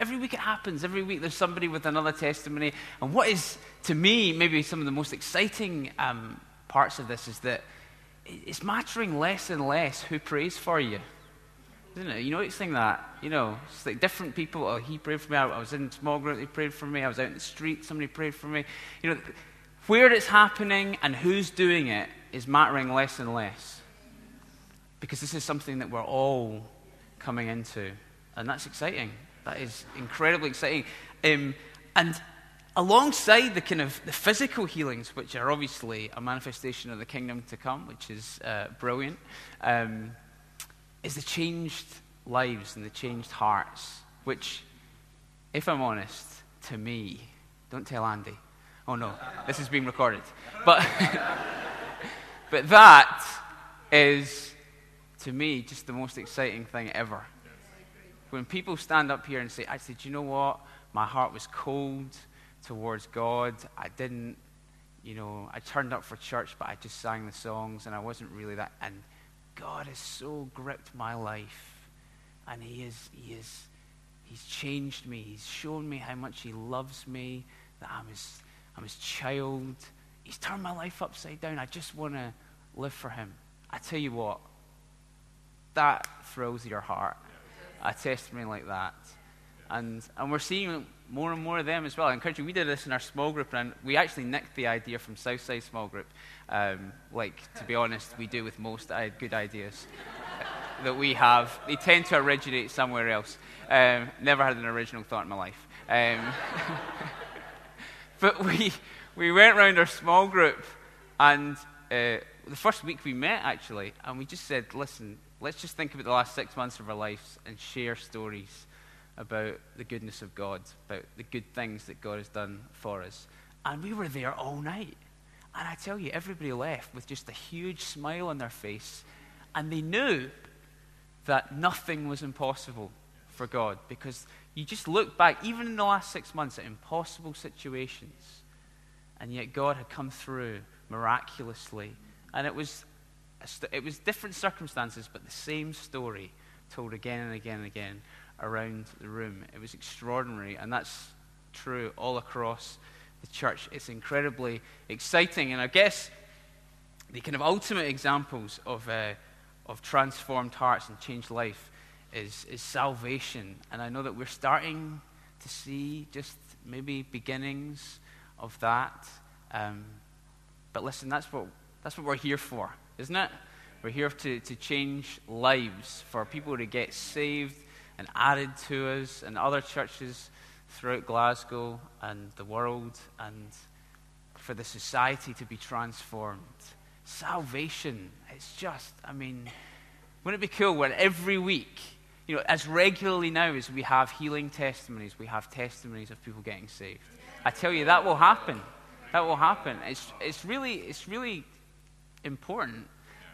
every week it happens. Every week there's somebody with another testimony. And what is, to me, maybe some of the most exciting um, parts of this is that it's mattering less and less who prays for you. Isn't it? You noticing that? You know, it's like different people. Oh, he prayed for me. I was in a small group. He prayed for me. I was out in the street. Somebody prayed for me. You know, where it's happening and who's doing it is mattering less and less. Because this is something that we're all coming into. And that's exciting. That is incredibly exciting. Um, and alongside the kind of the physical healings, which are obviously a manifestation of the kingdom to come, which is uh, brilliant, um, is the changed lives and the changed hearts, which, if I'm honest, to me, don't tell Andy. Oh no, this is being recorded. But, but that is, to me, just the most exciting thing ever. When people stand up here and say, actually, do you know what? My heart was cold towards God. I didn't, you know, I turned up for church, but I just sang the songs and I wasn't really that. And God has so gripped my life. And He is, He is, He's changed me. He's shown me how much He loves me, that I'm His, I'm His child. He's turned my life upside down. I just want to live for Him. I tell you what, that thrills your heart. A testimony like that. And, and we're seeing more and more of them as well. I encourage you, we did this in our small group, and we actually nicked the idea from Southside Small Group. Um, like, to be honest, we do with most good ideas that we have. They tend to originate somewhere else. Um, never had an original thought in my life. Um, but we, we went around our small group, and uh, the first week we met, actually, and we just said, listen, let's just think about the last six months of our lives and share stories about the goodness of God, about the good things that God has done for us. And we were there all night. And I tell you, everybody left with just a huge smile on their face. And they knew that nothing was impossible for God because you just look back, even in the last six months, at impossible situations. And yet God had come through miraculously. And it was, it was different circumstances, but the same story told again and again and again around the room. It was extraordinary, and that's true all across the church. It's incredibly exciting, and I guess the kind of ultimate examples of, uh, of transformed hearts and changed life is, is salvation. And I know that we're starting to see just maybe beginnings of that. Um, but listen, that's what, that's what we're here for, isn't it? We're here to, to change lives, for people to get saved and added to us and other churches throughout Glasgow and the world and for the society to be transformed. Salvation, it's just, I mean, wouldn't it be cool when every week, you know, as regularly now as we have healing testimonies, we have testimonies of people getting saved? I tell you, that will happen. That will happen. It's, it's, really, it's really important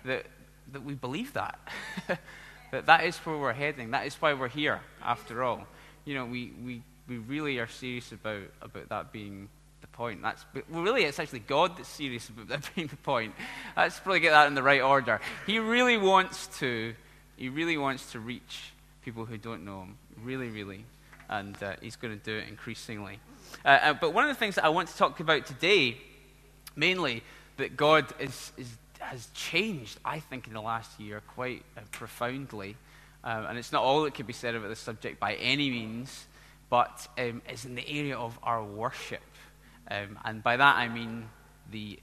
that, that we believe that. that that is where we're heading. That is why we're here, after all. You know, we, we, we really are serious about, about that being the point. That's, well, really, it's actually God that's serious about that being the point. Let's probably get that in the right order. He really wants to, he really wants to reach people who don't know him. Really, really. And uh, he's going to do it increasingly. Uh, uh, but one of the things that I want to talk about today, mainly, that God is, is has changed, I think, in the last year quite uh, profoundly. Um, and it's not all that could be said about this subject by any means, but um, is in the area of our worship. Um, and by that I mean the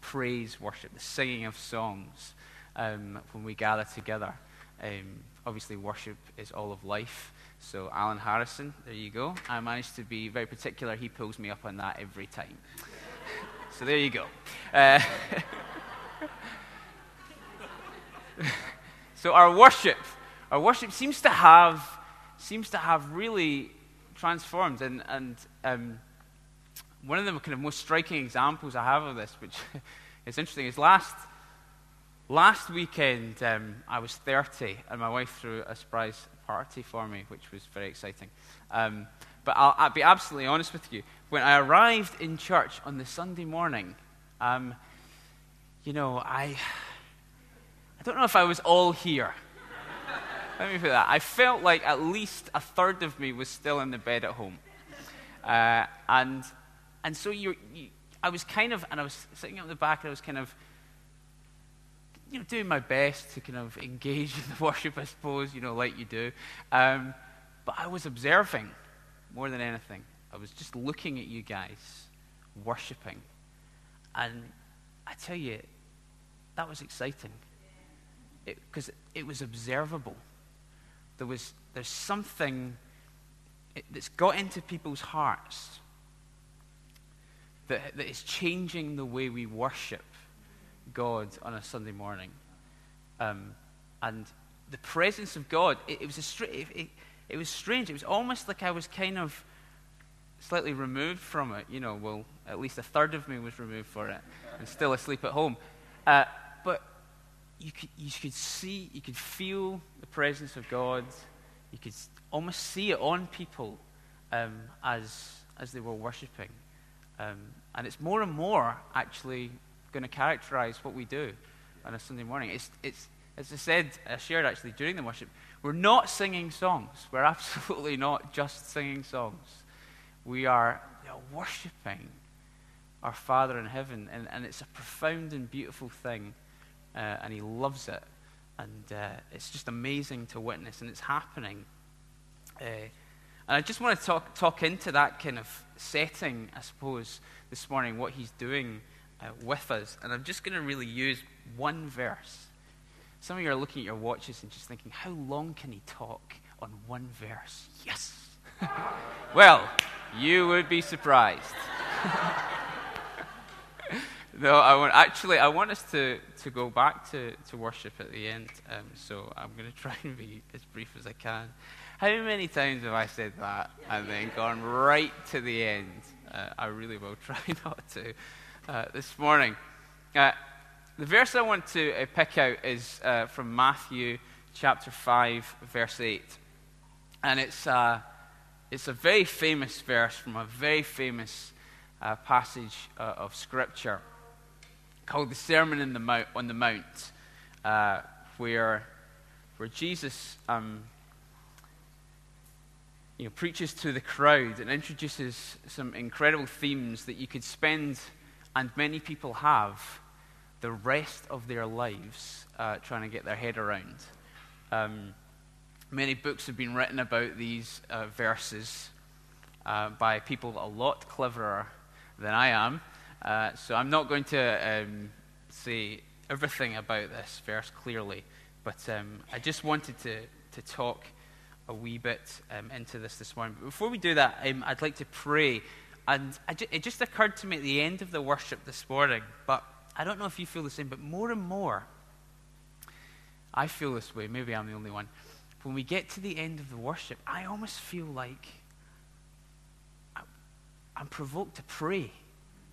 praise worship, the singing of songs um, when we gather together. Um, obviously, worship is all of life. So, Alan Harrison, there you go. I managed to be very particular. He pulls me up on that every time. so, there you go. Uh, so our worship, our worship seems to have, seems to have really transformed. And, and um, one of the kind of most striking examples I have of this, which is interesting, is last, last weekend um, I was 30 and my wife threw a surprise party for me, which was very exciting. Um, but I'll, I'll, be absolutely honest with you. When I arrived in church on the Sunday morning, um, you know, I, I don't know if I was all here. Let me put that. I felt like at least a third of me was still in the bed at home. Uh, and, and so you, I was kind of, and I was sitting up in the back, and I was kind of, you know, doing my best to kind of engage in the worship, I suppose, you know, like you do. Um, but I was observing more than anything. I was just looking at you guys, worshiping. And I tell you, that was exciting. Because it, it, was observable. There was, there's something that's got into people's hearts that, that is changing the way we worship God on a Sunday morning. Um, and the presence of God, it, it was a str- it, it was strange. It was almost like I was kind of slightly removed from it. You know, well, at least a third of me was removed for it and still asleep at home. Uh, but you could, you could see, you could feel the presence of God. You could almost see it on people um, as, as they were worshipping. Um, and it's more and more actually going to characterize what we do on a Sunday morning. It's, it's, as I said, I shared actually during the worship, we're not singing songs. We're absolutely not just singing songs. We are worshiping our Father in heaven, and, and it's a profound and beautiful thing, uh, and He loves it. And uh, it's just amazing to witness, and it's happening. Uh, and I just want to talk, talk into that kind of setting, I suppose, this morning, what He's doing uh, with us. And I'm just going to really use one verse. Some of you are looking at your watches and just thinking, how long can he talk on one verse? Yes. well, you would be surprised. no, I want, actually, I want us to, to go back to, to worship at the end. Um, so I'm going to try and be as brief as I can. How many times have I said that and then gone right to the end? Uh, I really will try not to uh, this morning. Uh, the verse I want to uh, pick out is uh, from Matthew chapter 5, verse 8. And it's, uh, it's a very famous verse from a very famous uh, passage of Scripture called the Sermon the Mount, on the Mount, where, where Jesus. Um, you know, preaches to the crowd and introduces some incredible themes that you could spend and many people have the rest of their lives uh, trying to get their head around. Um, many books have been written about these uh, verses uh, by people a lot cleverer than I am. Uh, so I'm not going to um, say everything about this verse clearly, but um, I just wanted to, to talk a wee bit um, into this this morning. But before we do that, um, I'd like to pray and ju- it just occurred to me at the end of the worship this morning, but I don't know if you feel the same, but more and more, I feel this way. Maybe I'm the only one. When we get to the end of the worship, I almost feel like I'm provoked to pray.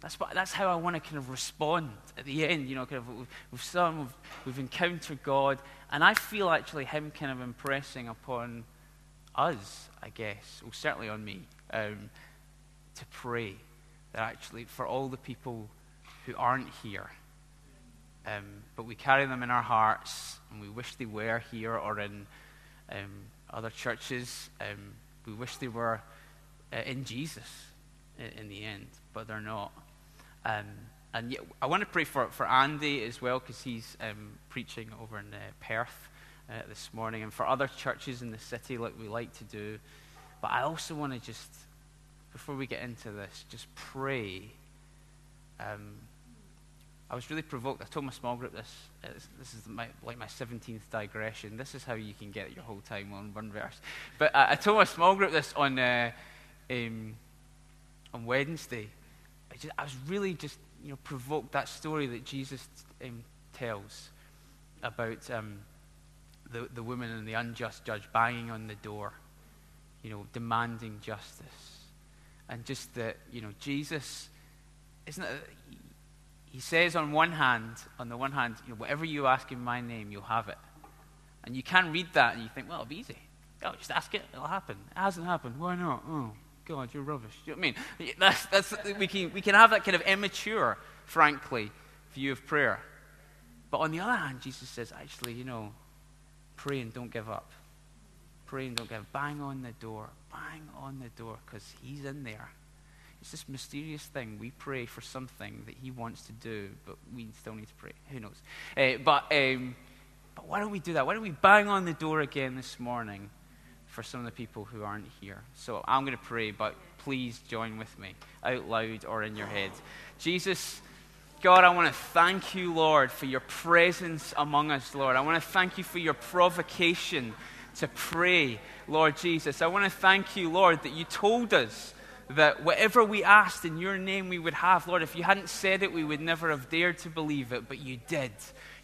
That's, what, that's how I want to kind of respond at the end. You know, kind of we've, we've we've encountered God, and I feel actually Him kind of impressing upon us, I guess, well, certainly on me. Um, to pray that actually for all the people who aren't here, um, but we carry them in our hearts and we wish they were here or in um, other churches. Um, we wish they were uh, in Jesus in, in, the end, but they're not. Um, and yet, I want to pray for, for Andy as well because he's um, preaching over in uh, Perth uh, this morning and for other churches in the city like we like to do. But I also want to just before we get into this, just pray. I was really provoked. I told my small group this. This is my, like my 17th digression. This is how you can get your whole time on one verse. But I, I told my small group this on, uh, um, on Wednesday. I, just, I, was really just you know, provoked that story that Jesus um, tells about um, the, the woman and the unjust judge banging on the door, you know, demanding justice and just that, you know, Jesus, isn't it? He says on one hand, on the one hand, you know, whatever you ask in my name, you'll have it. And you can read that and you think, well, it'll be easy. Oh, just ask it, it'll happen. It hasn't happened. Why not? Oh, God, you're rubbish. Do You know what I mean? That's, that's, we, can, we can have that kind of immature, frankly, view of prayer. But on the other hand, Jesus says, actually, you know, pray and don't give up. Pray and don't give. Up. Bang on the door. Bang on the door because He's in there. It's this mysterious thing. We pray for something that He wants to do, but we still need to pray. Who knows? Uh, but, um, but why don't we do that? Why don't we bang on the door again this morning for some of the people who aren't here? So I'm going to pray, but please join with me out loud or in your head. Jesus. God, I want to thank you, Lord, for your presence among us, Lord. I want to thank you for your provocation to pray, Lord Jesus. I want to thank you, Lord, that you told us that whatever we asked in your name we would have. Lord, if you hadn't said it, we would never have dared to believe it, but you did.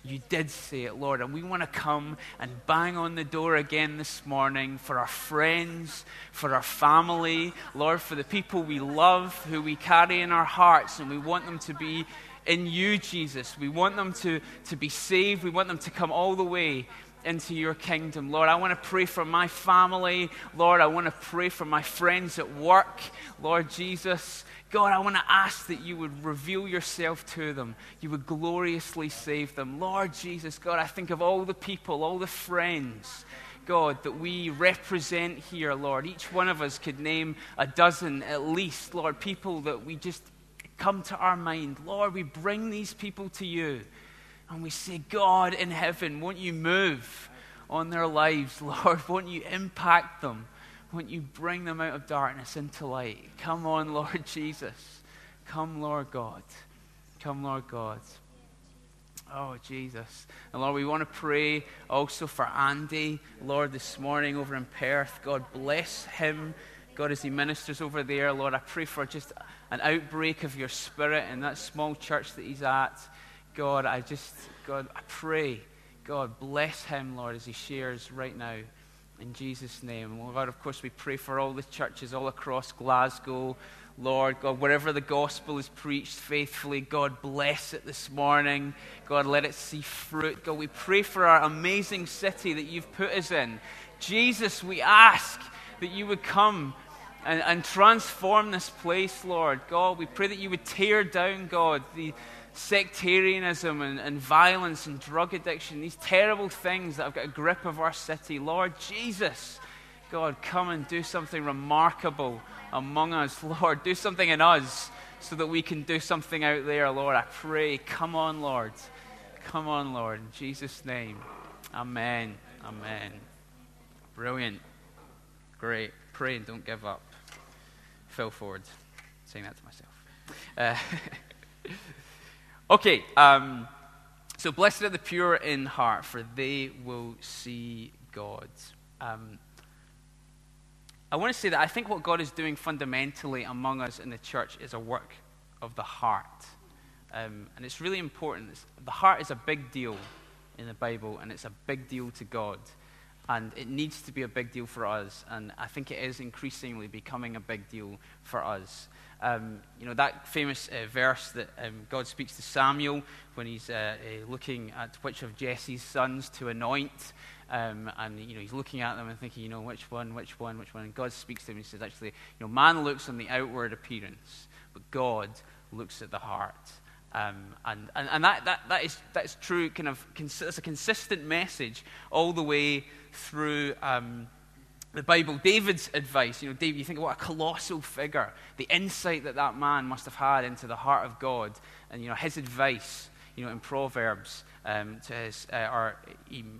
You did say it, Lord. And we want to come and bang on the door again this morning for our friends, for our family, Lord, for the people we love, who we carry in our hearts, and we want them to be in you, Jesus. We want them to, to be saved. We want them to come all the way into your kingdom. Lord, I want to pray for my family. Lord, I want to pray for my friends at work. Lord Jesus, God, I want to ask that you would reveal yourself to them. You would gloriously save them. Lord Jesus, God, I think of all the people, all the friends. God, that we represent here, Lord. Each one of us could name a dozen at least, Lord, people that we just come to our mind. Lord, we bring these people to you. And we say, God in heaven, won't you move on their lives, Lord? Won't you impact them? Won't you bring them out of darkness into light? Come on, Lord Jesus. Come, Lord God. Come, Lord God. Oh, Jesus. And Lord, we want to pray also for Andy, Lord, this morning over in Perth. God, bless him. God, as he ministers over there, Lord, I pray for just an outbreak of your spirit in that small church that he's at. God, I just, God, I pray, God, bless him, Lord, as he shares right now. In Jesus' name. God, of course, we pray for all the churches all across Glasgow. Lord, God, wherever the gospel is preached faithfully, God, bless it this morning. God, let it see fruit. God, we pray for our amazing city that you've put us in. Jesus, we ask that you would come and, and transform this place, Lord. God, we pray that you would tear down, God, the sectarianism and, and violence and drug addiction, these terrible things that have got a grip of our city. Lord Jesus, God, come and do something remarkable among us. Lord, do something in us so that we can do something out there, Lord. I pray. Come on, Lord. Come on, Lord. In Jesus' name. Amen. Amen. Brilliant. Great. Pray and don't give up. Phil Ford. Saying that to myself. Uh, Okay, um, so blessed are the pure in heart, for they will see God. Um, I want to say that I think what God is doing fundamentally among us in the church is a work of the heart. Um, and it's really important. It's, the heart is a big deal in the Bible, and it's a big deal to God. And it needs to be a big deal for us. And I think it is increasingly becoming a big deal for us. Um, you know, that famous uh, verse that um, God speaks to Samuel when he's uh, uh, looking at which of Jesse's sons to anoint. Um, and, you know, he's looking at them and thinking, you know, which one, which one, which one. And God speaks to him and says, actually, you know, man looks on the outward appearance, but God looks at the heart. Um, and and, and that, that, that, is, that is true, kind of, it's a consistent message all the way through um, the Bible, David's advice, you know, David, you think what a colossal figure, the insight that that man must have had into the heart of God, and, you know, his advice, you know, in Proverbs um, to his, uh, or,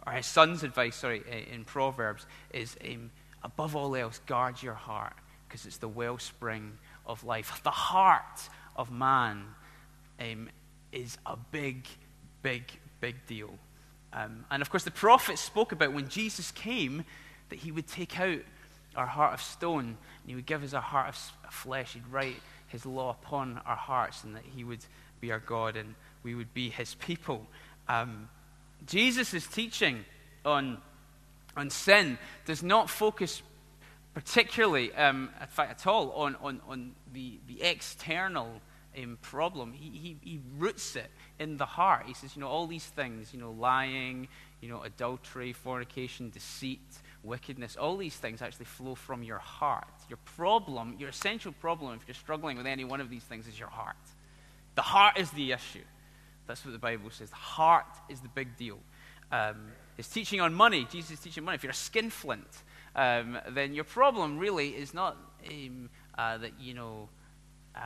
or, his son's advice, sorry, in Proverbs is, um, above all else, guard your heart, because it's the wellspring of life. The heart of man um, is a big, big, big deal. Um, and of course, the prophets spoke about when Jesus came, that He would take out our heart of stone and He would give us a heart of flesh. He'd write His law upon our hearts and that He would be our God and we would be His people. Um, Jesus' teaching on, on sin does not focus particularly, um, in fact, at all, on, on, on the, the external um, problem. He, he, he roots it in the heart. He says, you know, all these things, you know, lying, you know, adultery, fornication, deceit, wickedness, all these things actually flow from your heart. Your problem, your essential problem, if you're struggling with any one of these things, is your heart. The heart is the issue. That's what the Bible says. The heart is the big deal. Um, his teaching on money, Jesus is teaching money. If you're a skinflint um, then your problem really is not um, uh, that, you know, uh,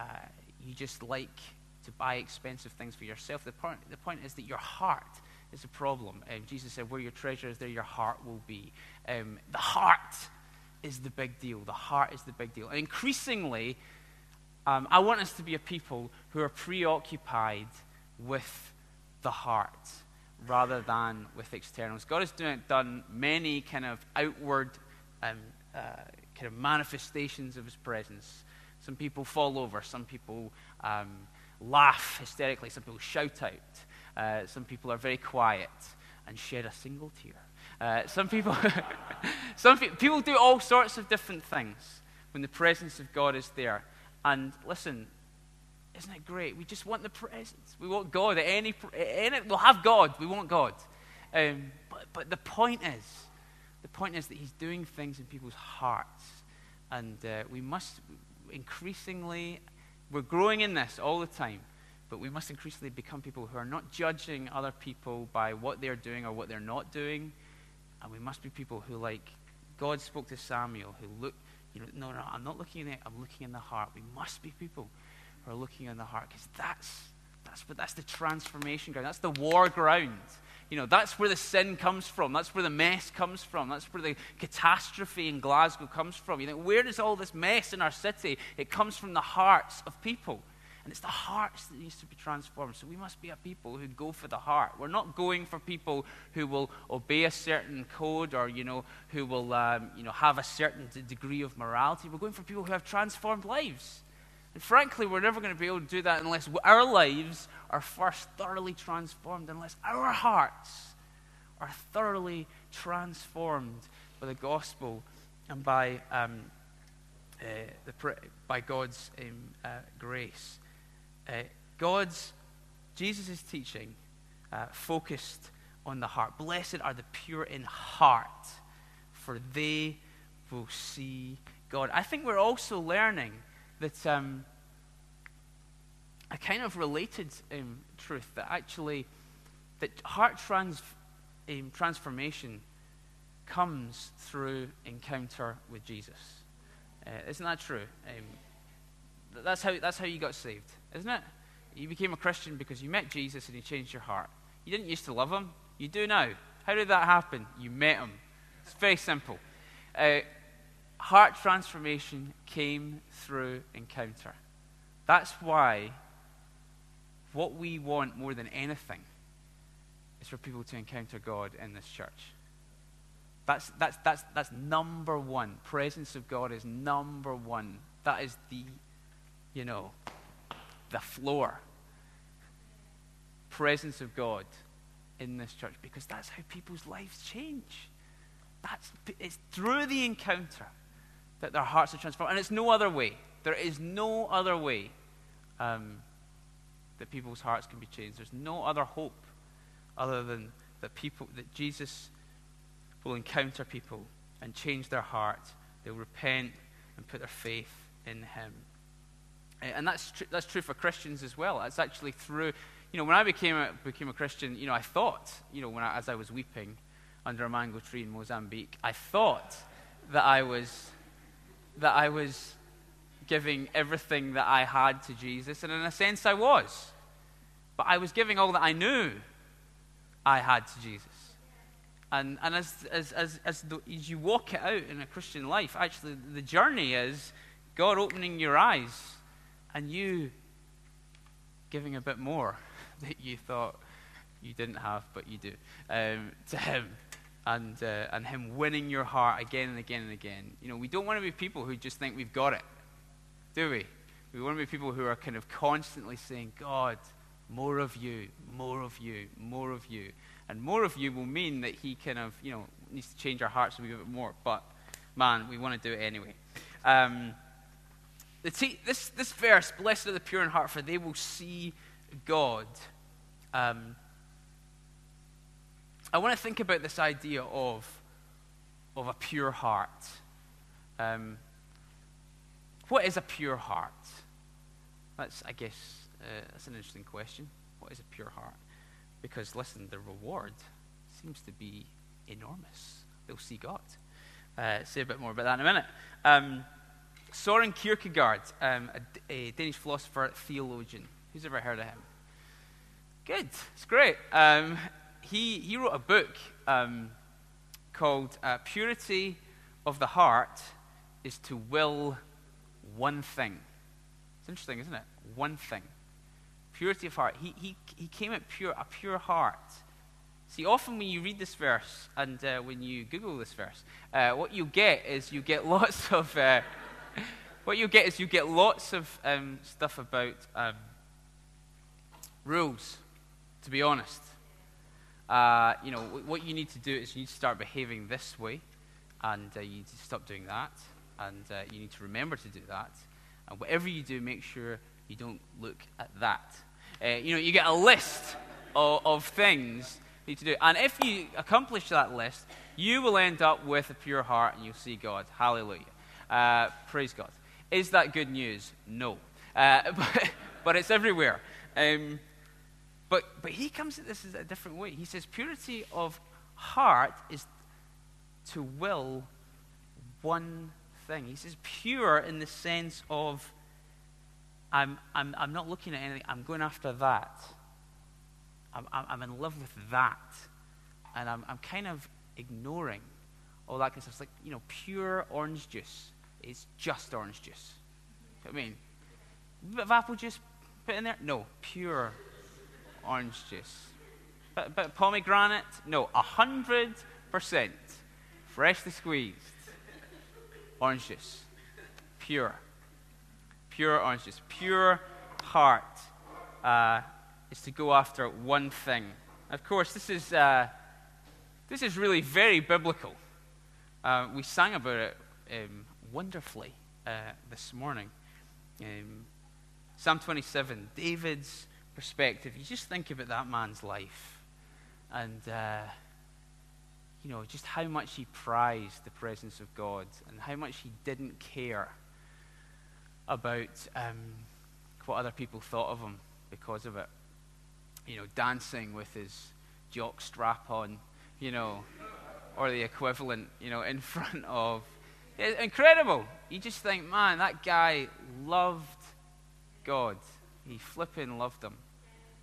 you just like to buy expensive things for yourself. The point, the point is that your heart is a problem. Um, Jesus said, Where your treasure is, there your heart will be. Um, the heart is the big deal. The heart is the big deal. And increasingly, um, I want us to be a people who are preoccupied with the heart rather than with externals. God has doing, done many kind of outward um, uh, kind of manifestations of His presence. Some people fall over, some people um, laugh hysterically, some people shout out, uh, some people are very quiet and shed a single tear. Uh, some people, some pe- people do all sorts of different things when the presence of God is there. And listen, isn't it great? We just want the presence. We want God at any, any we'll have God. We want God. Um, but, but the point is, the point is that He's doing things in people's hearts, and uh, we must increasingly, we're growing in this all the time, but we must increasingly become people who are not judging other people by what they're doing or what they're not doing, and we must be people who, like God spoke to Samuel, who look, you know, no, no, I'm not looking in it. I'm looking in the heart. We must be people who are looking in the heart because that's, that's, that's the transformation ground. That's the war ground. You know, that's where the sin comes from. That's where the mess comes from. That's where the catastrophe in Glasgow comes from. You know, where does all this mess in our city? It comes from the hearts of people. And it's the hearts that needs to be transformed. So we must be a people who go for the heart. We're not going for people who will obey a certain code or, you know, who will, um, you know, have a certain degree of morality. We're going for people who have transformed lives. And frankly, we're never going to be able to do that unless our lives are first thoroughly transformed, unless our hearts are thoroughly transformed by the gospel and by, um, uh, the, by God's um, uh, grace. Uh, God's, Jesus' teaching uh, focused on the heart. Blessed are the pure in heart, for they will see God. I think we're also learning that um, a kind of related um, truth that actually that heart trans, um, transformation comes through encounter with Jesus. Uh, isn't that true? That's how that's how you got saved, isn't it? You became a Christian because you met Jesus and he changed your heart. You didn't used to love him. You do now. How did that happen? You met him. It's very simple. Uh, heart transformation came through encounter. That's why what we want more than anything is for people to encounter God in this church. That's, that's, that's, that's number one. Presence of God is number one. That is the, you know, the floor. Presence of God in this church because that's how people's lives change. That's, it's through the encounter that their hearts are transformed. And it's no other way. There is no other way um, that people's hearts can be changed. There's no other hope other than that people that Jesus will encounter people and change their heart. They'll repent and put their faith in Him. And that's, tr- that's true for Christians as well. It's actually through, you know, when I became a, became a Christian, you know, I thought, you know, when I, as I was weeping under a mango tree in Mozambique, I thought that I was that I was giving everything that I had to Jesus, and in a sense I was. But I was giving all that I knew I had to Jesus. And, and as, as, as, as, the, as you walk it out in a Christian life, actually, the journey is God opening your eyes and you giving a bit more that you thought you didn't have, but you do, um, to Him and, uh, and Him winning your heart again and again and again. You know, we don't want to be people who just think we've got it, do we? We want to be people who are kind of constantly saying, God, more of you, more of you, more of you. And more of you will mean that He kind of, you know, needs to change our hearts a wee bit more. But, man, we want to do it anyway. Um, T- this, this verse, blessed are the pure in heart, for they will see God. Um, I want to think about this idea of, of a pure heart. Um, what is a pure heart? That's, I guess, uh, that's an interesting question. What is a pure heart? Because, listen, the reward seems to be enormous. They'll see God. uh, say a bit more about that in a minute. Um, Soren Kierkegaard, um, a, a, Danish philosopher, theologian. Who's ever heard of him? Good, it's great. Um, he, he wrote a book um, called uh, Purity of the Heart is to Will One Thing. It's interesting, isn't it? One thing. Purity of heart. He, he, he came at pure, a pure heart. See, often when you read this verse and uh, when you Google this verse, uh, what you get is you get lots of. What you get is you get lots of um, stuff about um, rules, to be honest. Uh, you know, what you need to do is you need to start behaving this way, and uh, you need to stop doing that, and uh, you need to remember to do that. And whatever you do, make sure you don't look at that. Uh, you know, you get a list of, of things you need to do. And if you accomplish that list, you will end up with a pure heart and you'll see God. Hallelujah. Uh, praise God. Is that good news? No. Uh, but, but, it's everywhere. Um, but, but he comes at this in a different way. He says, purity of heart is to will one thing. He says, pure in the sense of I'm, I'm, I'm not looking at anything, I'm going after that. I'm, I'm in love with that. And I'm, I'm kind of ignoring all that kind of stuff. It's like, you know, pure orange juice is just orange juice. I mean, a bit of apple juice put in there? No, pure orange juice. But, but pomegranate? No, 100% freshly squeezed orange juice. Pure. Pure orange juice. Pure heart uh, is to go after one thing. Of course, this is, uh, this is really very biblical. Uh, we sang about it um, wonderfully uh, this morning. Um, Psalm 27, David's perspective. You just think about that man's life and, uh, you know, just how much he prized the presence of God and how much he didn't care about um, what other people thought of him because of it. You know, dancing with his jock strap on, you know, or the equivalent, you know, in front of. It's incredible. You just think, man, that guy loved God. He flipping loved him.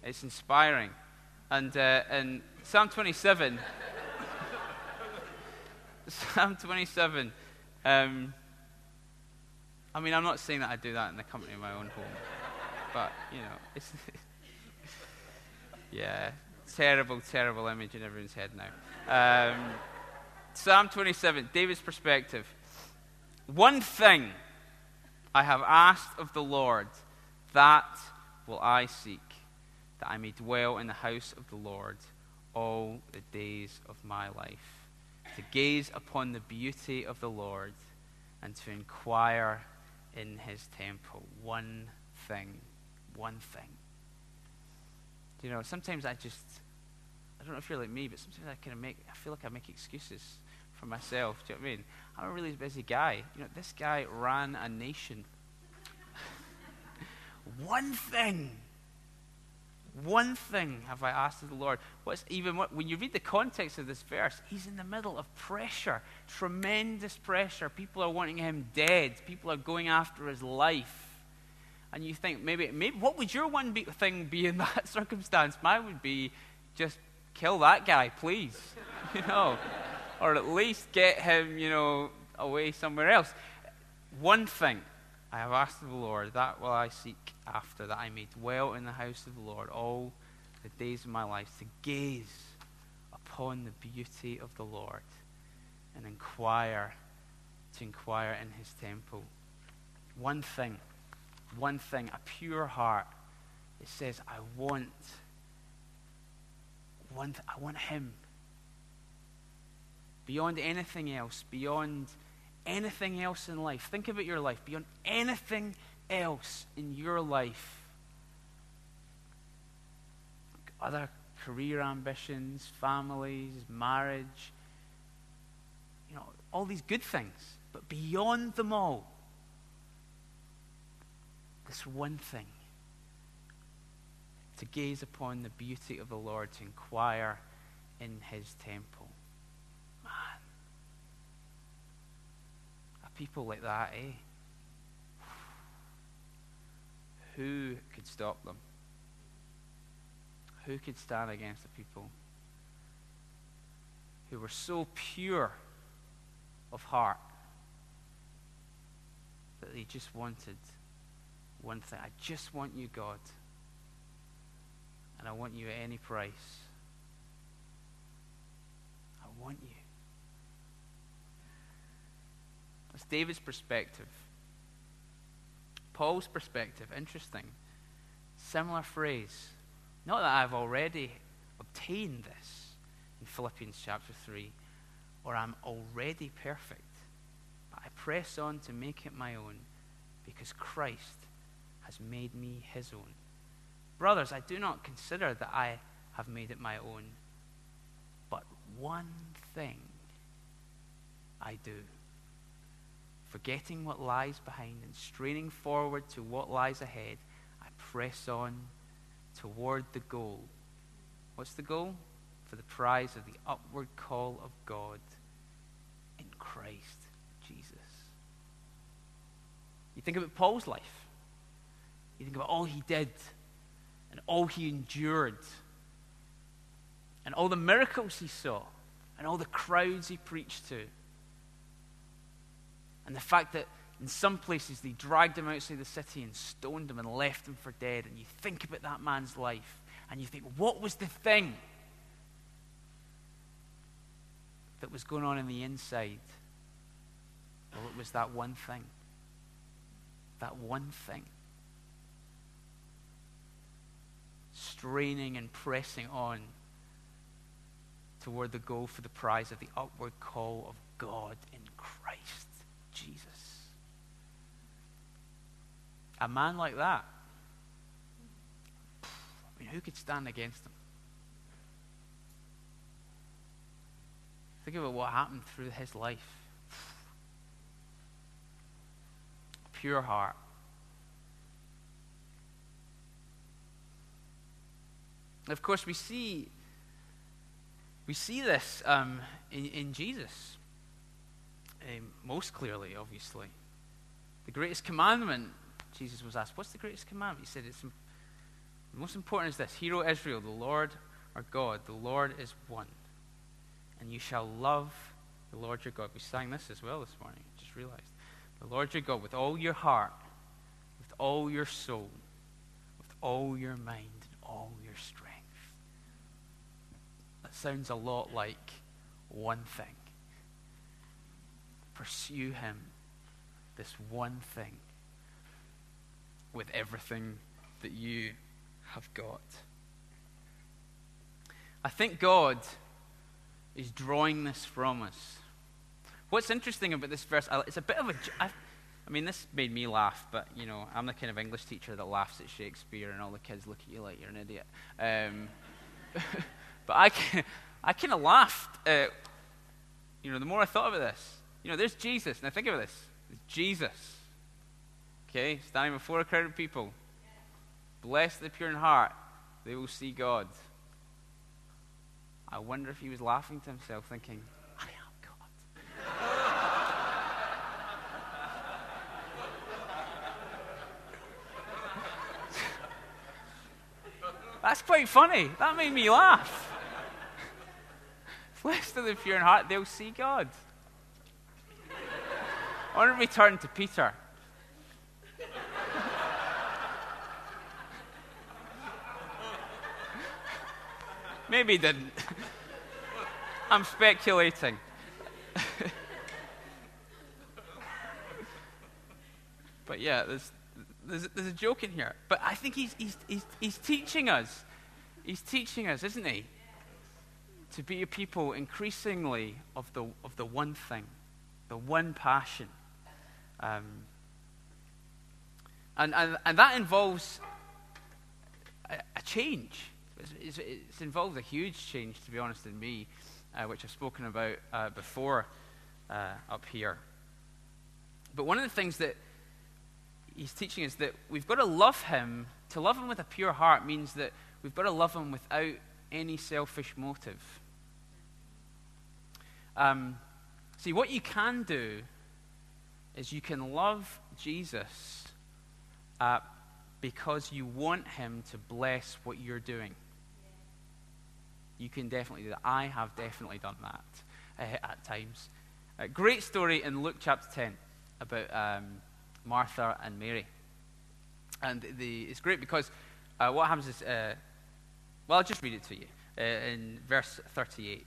It's inspiring. And uh, in Psalm 27, Psalm 27, um, I mean, I'm not saying that I do that in the company of my own home, but, you know, it's. yeah, terrible, terrible image in everyone's head now. Um, Psalm 27, David's perspective. One thing I have asked of the Lord, that will I seek that I may dwell in the house of the Lord all the days of my life, to gaze upon the beauty of the Lord and to inquire in his temple. One thing. One thing. You know, sometimes I just, I don't know if you're like me, but sometimes I kind of make, I feel like I make excuses for myself. Do you know what I mean? I'm a really busy guy. You know, this guy ran a nation. One thing one thing have I asked of the Lord. What's even what, when you read the context of this verse, he's in the middle of pressure, tremendous pressure. People are wanting him dead. People are going after his life. And you think maybe, maybe what would your one be, thing be in that circumstance? Mine would be just kill that guy, please, you know, or at least get him, you know, away somewhere else. One thing I have asked of the Lord, that will I seek after, that I may dwell in the house of the Lord all the days of my life, to gaze upon the beauty of the Lord and inquire, to inquire in his temple. One thing, one thing, a pure heart. It says, I want, I want him. Beyond anything else, beyond anything else in life. Think about your life beyond anything else in your life. Other career ambitions, families, marriage, you know, all these good things. But beyond them all, this one thing to gaze upon the beauty of the Lord, to inquire in his temple. People like that, eh? Who could stop them? Who could stand against the people who were so pure of heart that they just wanted one thing? I just want you, God, and I want you at any price. I want you. David's perspective. Paul's perspective, interesting. Similar phrase. Not that I've already obtained this in Philippians chapter 3, or I'm already perfect, but I press on to make it my own because Christ has made me his own. Brothers, I do not consider that I have made it my own, but one thing I do forgetting what lies behind and straining forward to what lies ahead, I press on toward the goal. What's the goal? For the prize of the upward call of God in Christ Jesus. You think about Paul's life. You think about all he did and all he endured and all the miracles he saw and all the crowds he preached to and the fact that in some places they dragged him outside the city and stoned him and left him for dead. And you think about that man's life and you think, what was the thing that was going on in the inside? Well, it was that one thing. That one thing. Straining and pressing on toward the goal for the prize of the upward call of God in Christ. Jesus. A man like that, I mean, who could stand against him? Think about what happened through his life. Pure heart. Of course, we see we see this um, in, in Jesus um, most clearly, obviously. The greatest commandment, Jesus was asked, What's the greatest commandment? He said, it's, The most important is this Hear, O Israel, the Lord our God, the Lord is one. And you shall love the Lord your God. We sang this as well this morning, just realized. The Lord your God with all your heart, with all your soul, with all your mind, and all your strength. That sounds a lot like one thing pursue Him, this one thing, with everything that you have got. I think God is drawing this from us. What's interesting about this verse, it's a bit of a. I, I mean, this made me laugh, but you know, I'm the kind of English teacher that laughs at Shakespeare, and all the kids look at you like you're an idiot. Um, but I, I kind of laughed. You know, the more I thought about this, you know, there's Jesus. Now think of this. Jesus. Okay, standing before a crowd of people. Blessed the pure in heart, they will see God. I wonder if he was laughing to himself, thinking, I am God. That's quite funny. That made me laugh. Blessed are the pure in heart, they'll see God. I want to return to Peter. Maybe he didn't. I'm speculating. but yeah, there's, there's, there's, a joke in here. But I think he's, he's, he's, he's teaching us. He's teaching us, isn't he? To be a people increasingly of the, of the one thing, the one passion. Um, and, and, and that involves a, a change. It's, it's, involved a huge change, to be honest, in me, uh, which I've spoken about uh, before uh, up here. But one of the things that he's teaching is that we've got to love him. To love him with a pure heart means that we've got to love him without any selfish motive. Um, see, what you can do is you can love Jesus uh, because you want him to bless what you're doing. You can definitely do that. I have definitely done that uh, at times. A great story in Luke chapter 10 about um, Martha and Mary. And the, it's great because uh, what happens is, uh, well, I'll just read it to you uh, in verse 38.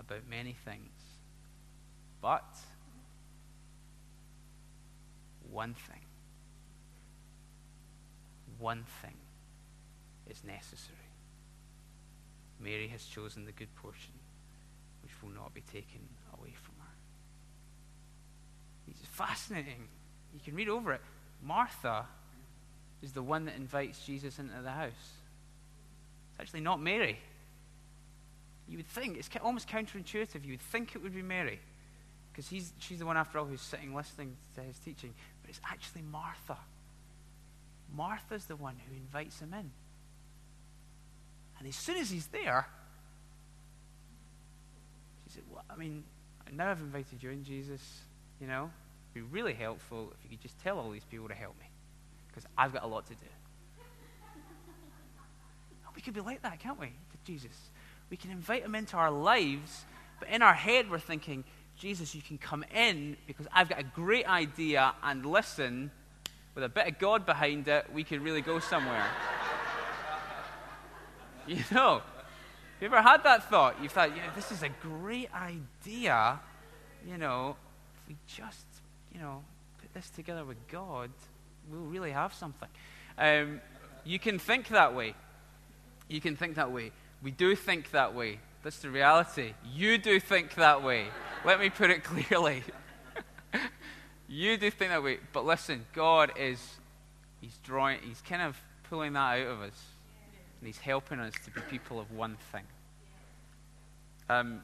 about many things. But one thing, one thing is necessary. Mary has chosen the good portion, which will not be taken away from her. It's fascinating. You can read over it. Martha is the one that invites Jesus into the house. It's actually not Mary. You would think, it's almost counterintuitive. You would think it would be Mary, because she's the one, after all, who's sitting listening to his teaching. But it's actually Martha. Martha's the one who invites him in. And as soon as he's there, she said, Well, I mean, now I've invited you in, Jesus. You know, it'd be really helpful if you could just tell all these people to help me, because I've got a lot to do. we could be like that, can't we, to Jesus? We can invite him into our lives, but in our head, we're thinking, Jesus, you can come in because I've got a great idea, and listen, with a bit of God behind it, we can really go somewhere. you know, have you ever had that thought? You thought, yeah, this is a great idea. You know, if we just, you know, put this together with God, we'll really have something. Um, you can think that way. You can think that way. We do think that way. That's the reality. You do think that way. Let me put it clearly. you do think that way. But listen, God is, He's drawing, He's kind of pulling that out of us. And He's helping us to be people of one thing. Um,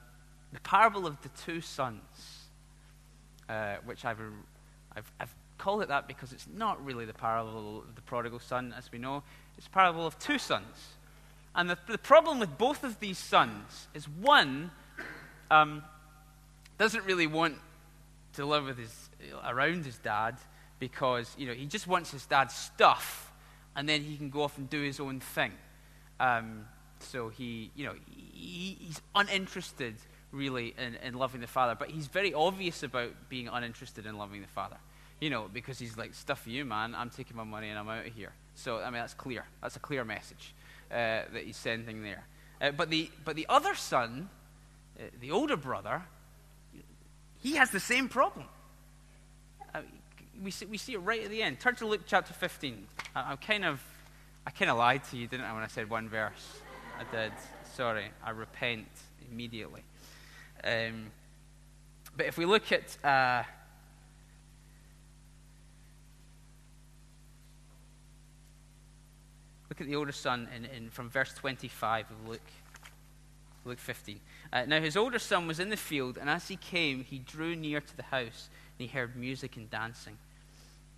the parable of the two sons, uh, which I've, I've, I've called it that because it's not really the parable of the prodigal son, as we know. It's parable of two sons. And the, the problem with both of these sons is one um, doesn't really want to live with his, around his dad because you know, he just wants his dad's stuff and then he can go off and do his own thing. Um, so he, you know, he, he's uninterested really in, in loving the father, but he's very obvious about being uninterested in loving the father. You know, because he's like, stuff you, man. I'm taking my money and I'm out of here. So, I mean, that's clear. That's a clear message uh, that he's sending there. Uh, but, the, but the other son, uh, the older brother, he has the same problem. Uh, we, see, we see it right at the end. Turn to Luke chapter 15. I, am kind of, I kind of lied to you, didn't I, when I said one verse? I did. Sorry. I repent immediately. Um, but if we look at Look at the older son in, in, from verse 25 of Luke, Luke 15. Uh, now his older son was in the field, and as he came, he drew near to the house, and he heard music and dancing,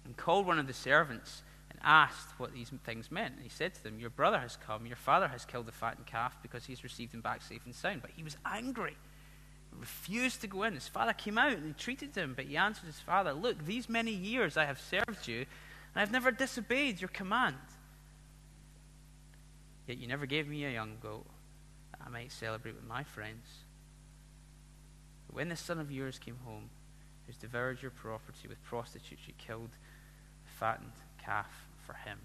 and called one of the servants and asked what these things meant. And he said to them, Your brother has come, your father has killed the fattened calf because he's received him back safe and sound. But he was angry refused to go in. His father came out and entreated him, but he answered his father, Look, these many years I have served you, and I've never disobeyed your command. Yet you never gave me a young goat that I might celebrate with my friends. But when the son of yours came home, who's devoured your property with prostitutes, you killed the fattened calf for him.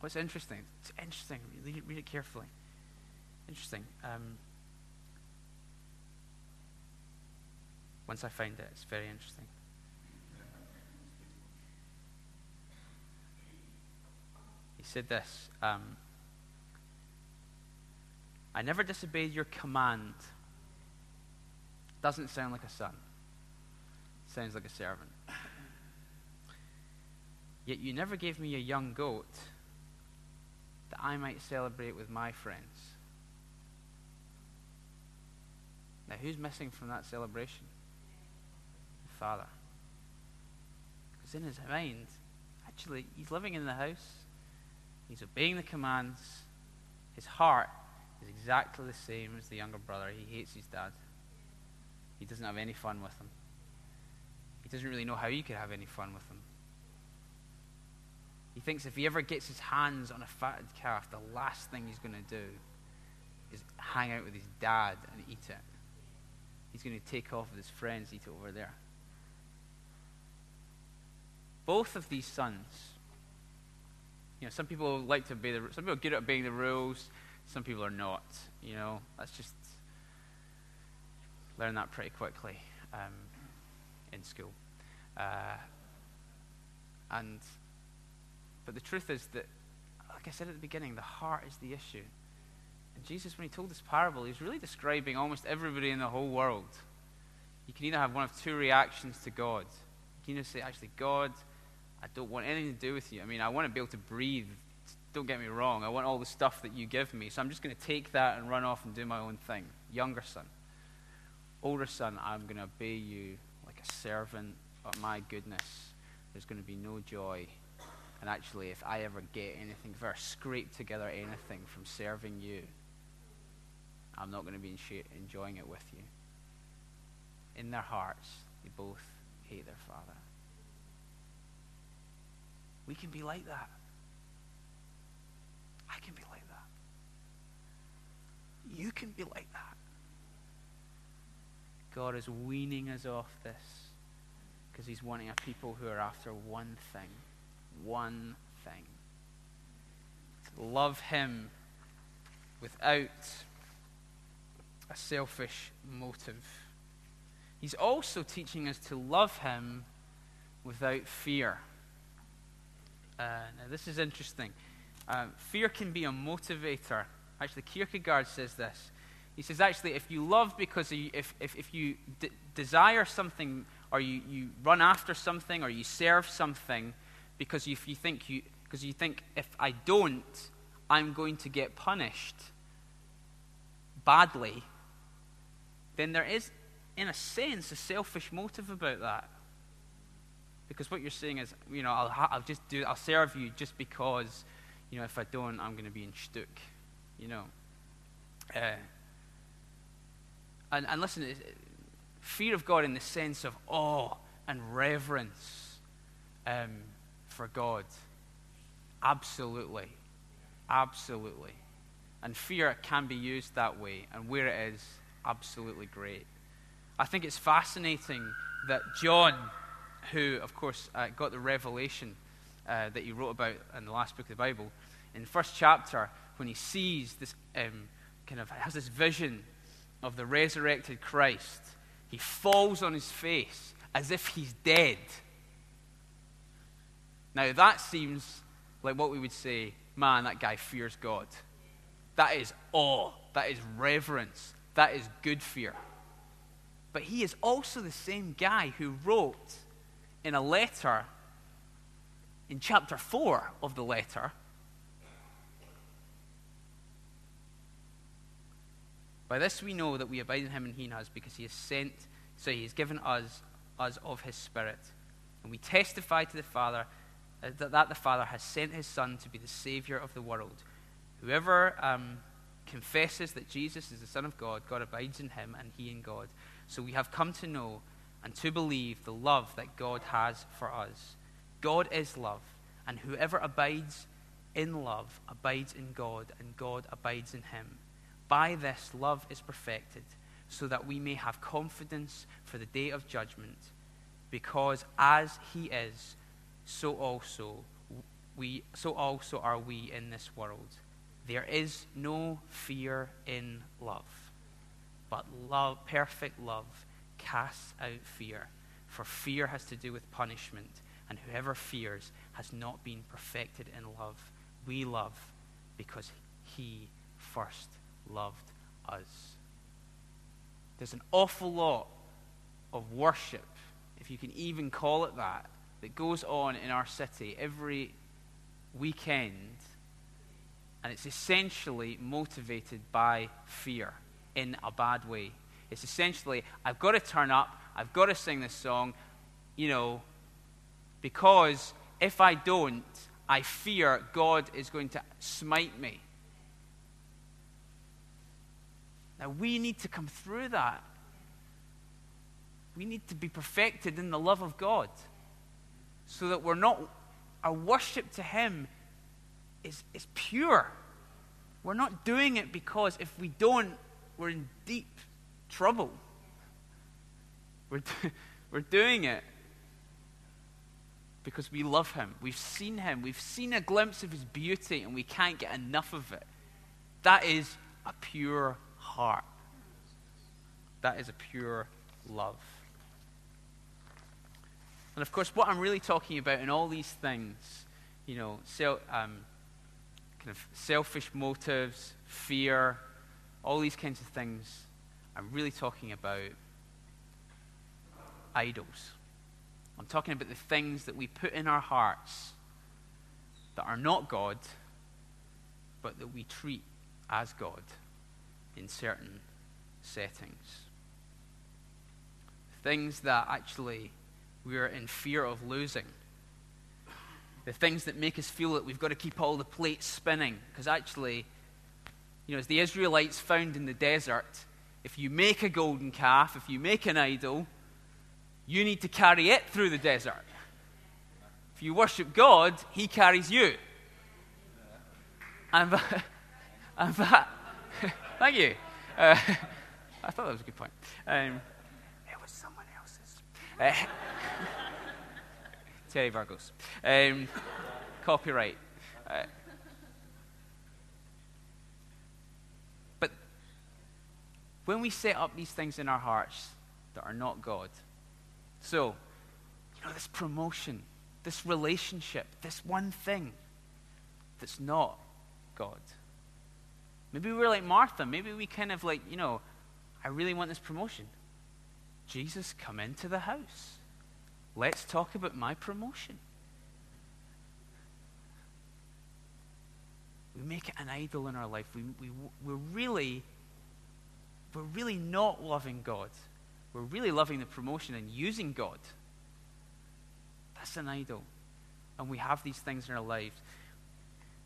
What's interesting? It's interesting. Read, read it carefully. Interesting. Um, once I find it, it's very interesting. He said this. Um, I never disobeyed your command. Doesn't sound like a son. Sounds like a servant. Yet you never gave me a young goat that I might celebrate with my friends. Now, who's missing from that celebration? The father. Because in his mind, actually, he's living in the house, he's obeying the commands, his heart is exactly the same as the younger brother. He hates his dad, he doesn't have any fun with him. He doesn't really know how he could have any fun with him. He thinks if he ever gets his hands on a fatted calf, the last thing he's going to do is hang out with his dad and eat it. He's going to take off with his friends, eat it over there. Both of these sons, you know, some people like to obey the, some people are good at obeying the rules, some people are not. You know, let's just learn that pretty quickly um, in school. Uh, and but the truth is that, like I said at the beginning, the heart is the issue. And Jesus, when he told this parable, he was really describing almost everybody in the whole world. You can either have one of two reactions to God. You can either say, actually, God, I don't want anything to do with you. I mean, I want to be able to breathe. Don't get me wrong. I want all the stuff that you give me. So I'm just going to take that and run off and do my own thing. Younger son. Older son, I'm going to obey you like a servant. But my goodness, there's going to be no joy and actually, if I ever get anything, if I scrape together anything from serving you, I'm not going to be enjoying it with you. In their hearts, they both hate their father. We can be like that. I can be like that. You can be like that. God is weaning us off this because he's wanting a people who are after one thing one thing to love Him without a selfish motive. He's also teaching us to love Him without fear. Uh, now, this is interesting. Uh, fear can be a motivator. Actually, Kierkegaard says this. He says, actually, if you love because you, if, if, if you d- desire something, or you, you run after something, or you serve something, because if you think you because you think if I don't, I'm going to get punished badly, then there is, in a sense, a selfish motive about that. Because what you're saying is, you know, I'll, I'll just do, I'll serve you just because, you know, if I don't, I'm going to be in shtuk, you know. Uh, and, and listen, fear of God in the sense of awe and reverence. Um, for God? Absolutely. Absolutely. And fear can be used that way, and where it is, absolutely great. I think it's fascinating that John, who, of course, uh, got the revelation uh, that he wrote about in the last book of the Bible, in the first chapter, when he sees this um, kind of has this vision of the resurrected Christ, he falls on his face as if he's dead. Now, that seems like what we would say, man, that guy fears God. That is awe. That is reverence. That is good fear. But he is also the same guy who wrote in a letter, in chapter 4 of the letter, By this we know that we abide in him and he in us, because he has sent, so he has given us, us of his Spirit. And we testify to the Father uh, that, that the Father has sent his Son to be the Savior of the world. Whoever um, confesses that Jesus is the Son of God, God abides in him and he in God. So we have come to know and to believe the love that God has for us. God is love, and whoever abides in love abides in God, and God abides in him. By this, love is perfected, so that we may have confidence for the day of judgment, because as he is, so also we so also are we in this world. There is no fear in love, but love, perfect love casts out fear. For fear has to do with punishment, and whoever fears has not been perfected in love. We love because he first loved us. There's an awful lot of worship, if you can even call it that, that goes on in our city every weekend, and it's essentially motivated by fear in a bad way. It's essentially, I've got to turn up, I've got to sing this song, you know, because if I don't, I fear God is going to smite me. Now, we need to come through that. We need to be perfected in the love of God so that we're not, our worship to Him is, is pure. We're not doing it because if we don't, we're in deep trouble. We're, we're doing it because we love Him. We've seen Him. We've seen a glimpse of His beauty and we can't get enough of it. That is a pure heart. That is a pure love. And of course, what I'm really talking about in all these things, you know, self, um, kind of selfish motives, fear, all these kinds of things, I'm really talking about idols. I'm talking about the things that we put in our hearts that are not God, but that we treat as God in certain settings. Things that actually we are in fear of losing. The things that make us feel that we've got to keep all the plates spinning. Because actually, you know, as the Israelites found in the desert, if you make a golden calf, if you make an idol, you need to carry it through the desert. If you worship God, He carries you. And that, and that thank you. Uh, I thought that was a good point. Um, it was someone else's. Uh, Terry Virgo's. Um, copyright. Uh, but when we set up these things in our hearts that are not God, so, you know, this promotion, this relationship, this one thing that's not God. Maybe we're like Martha. Maybe we kind of like, you know, I really want this promotion. Jesus, come into the house. Let's talk about my promotion. We make it an idol in our life. We, we, we're, really, we're really not loving God. We're really loving the promotion and using God. That's an idol. And we have these things in our lives.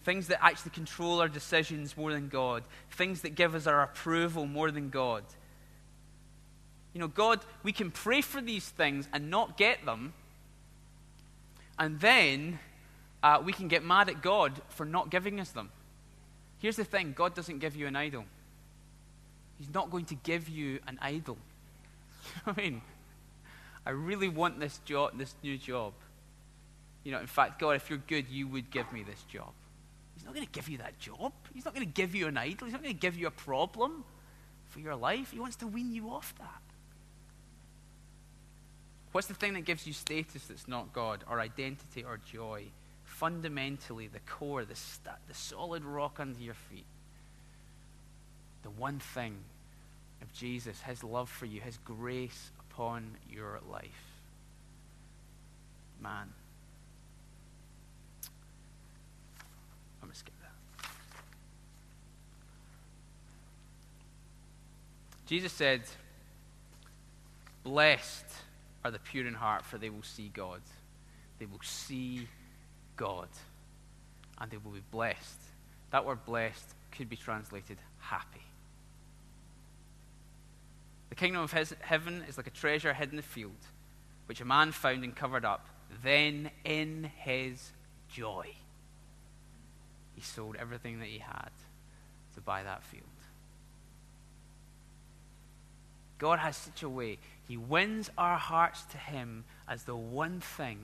Things that actually control our decisions more than God. Things that give us our approval more than God. You know, God, we can pray for these things and not get them. And then uh, we can get mad at God for not giving us them. Here's the thing God doesn't give you an idol, He's not going to give you an idol. I mean, I really want this job, this new job. You know, in fact, God, if you're good, you would give me this job. He's not going to give you that job. He's not going to give you an idol. He's not going to give you a problem for your life. He wants to wean you off that. What's the thing that gives you status that's not God, or identity, or joy? Fundamentally, the core, the, st- the solid rock under your feet. The one thing of Jesus, his love for you, his grace upon your life. Man. I'm going to skip that. Jesus said, Blessed are the pure in heart, for they will see God. They will see God. And they will be blessed. That word blessed could be translated happy. The kingdom of heaven is like a treasure hid in the field, which a man found and covered up. Then, in his joy, he sold everything that he had to buy that field. God has such a way. He wins our hearts to Him as the one thing.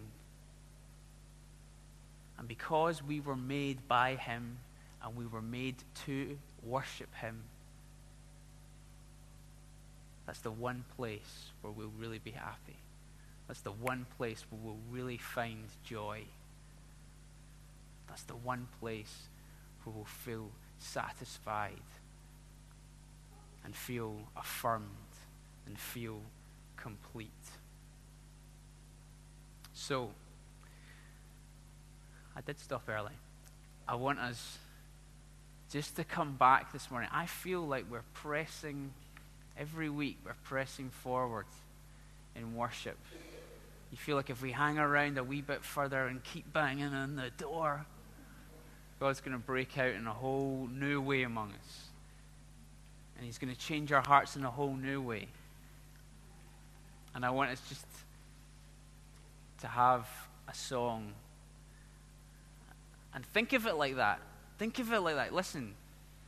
And because we were made by Him and we were made to worship Him, that's the one place where we'll really be happy. That's the one place where we'll really find joy. That's the one place where we'll feel satisfied and feel affirmed and feel complete. So, I did stop early. I want us just to come back this morning. I feel like we're pressing, every week, we're pressing forward in worship. You feel like if we hang around a wee bit further and keep banging on the door, God's going to break out in a whole new way among us. And He's going to change our hearts in a whole new way. And I want us just to have a song. And think of it like that. Think of it like that. Listen,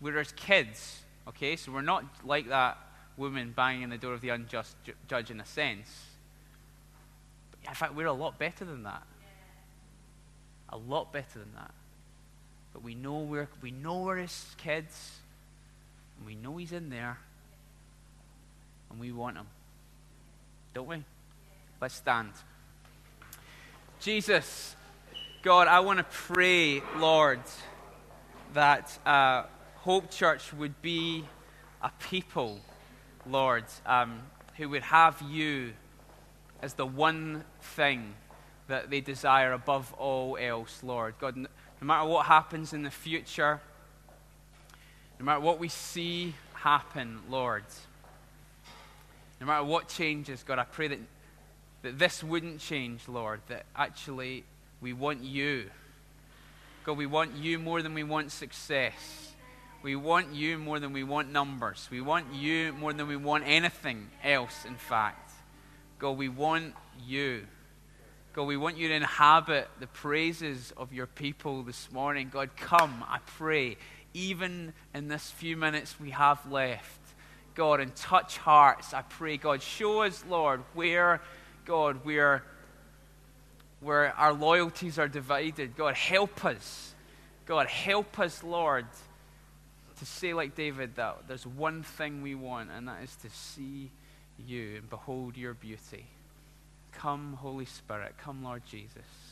we're as kids, okay? So we're not like that woman banging on the door of the unjust ju- judge in a sense. But in fact, we're a lot better than that. A lot better than that. But we know we're, we know we're his kids, and we know he's in there, and we want him. Don't we? Let's stand. Jesus, God, I want to pray, Lord, that uh, Hope Church would be a people, Lord, um, who would have you as the one thing that they desire above all else, Lord. God, no matter what happens in the future, no matter what we see happen, Lord, no matter what changes, God, I pray that, that this wouldn't change, Lord, that actually we want you. God, we want you more than we want success. We want you more than we want numbers. We want you more than we want anything else, in fact. God, we want you. God, we want you to inhabit the praises of your people this morning. God, come, I pray, even in this few minutes we have left. God, and touch hearts. I pray, God, show us, Lord, where, God, where, where our loyalties are divided. God, help us. God, help us, Lord, to say, like David, that there's one thing we want, and that is to see you and behold your beauty. Come, Holy Spirit. Come, Lord Jesus.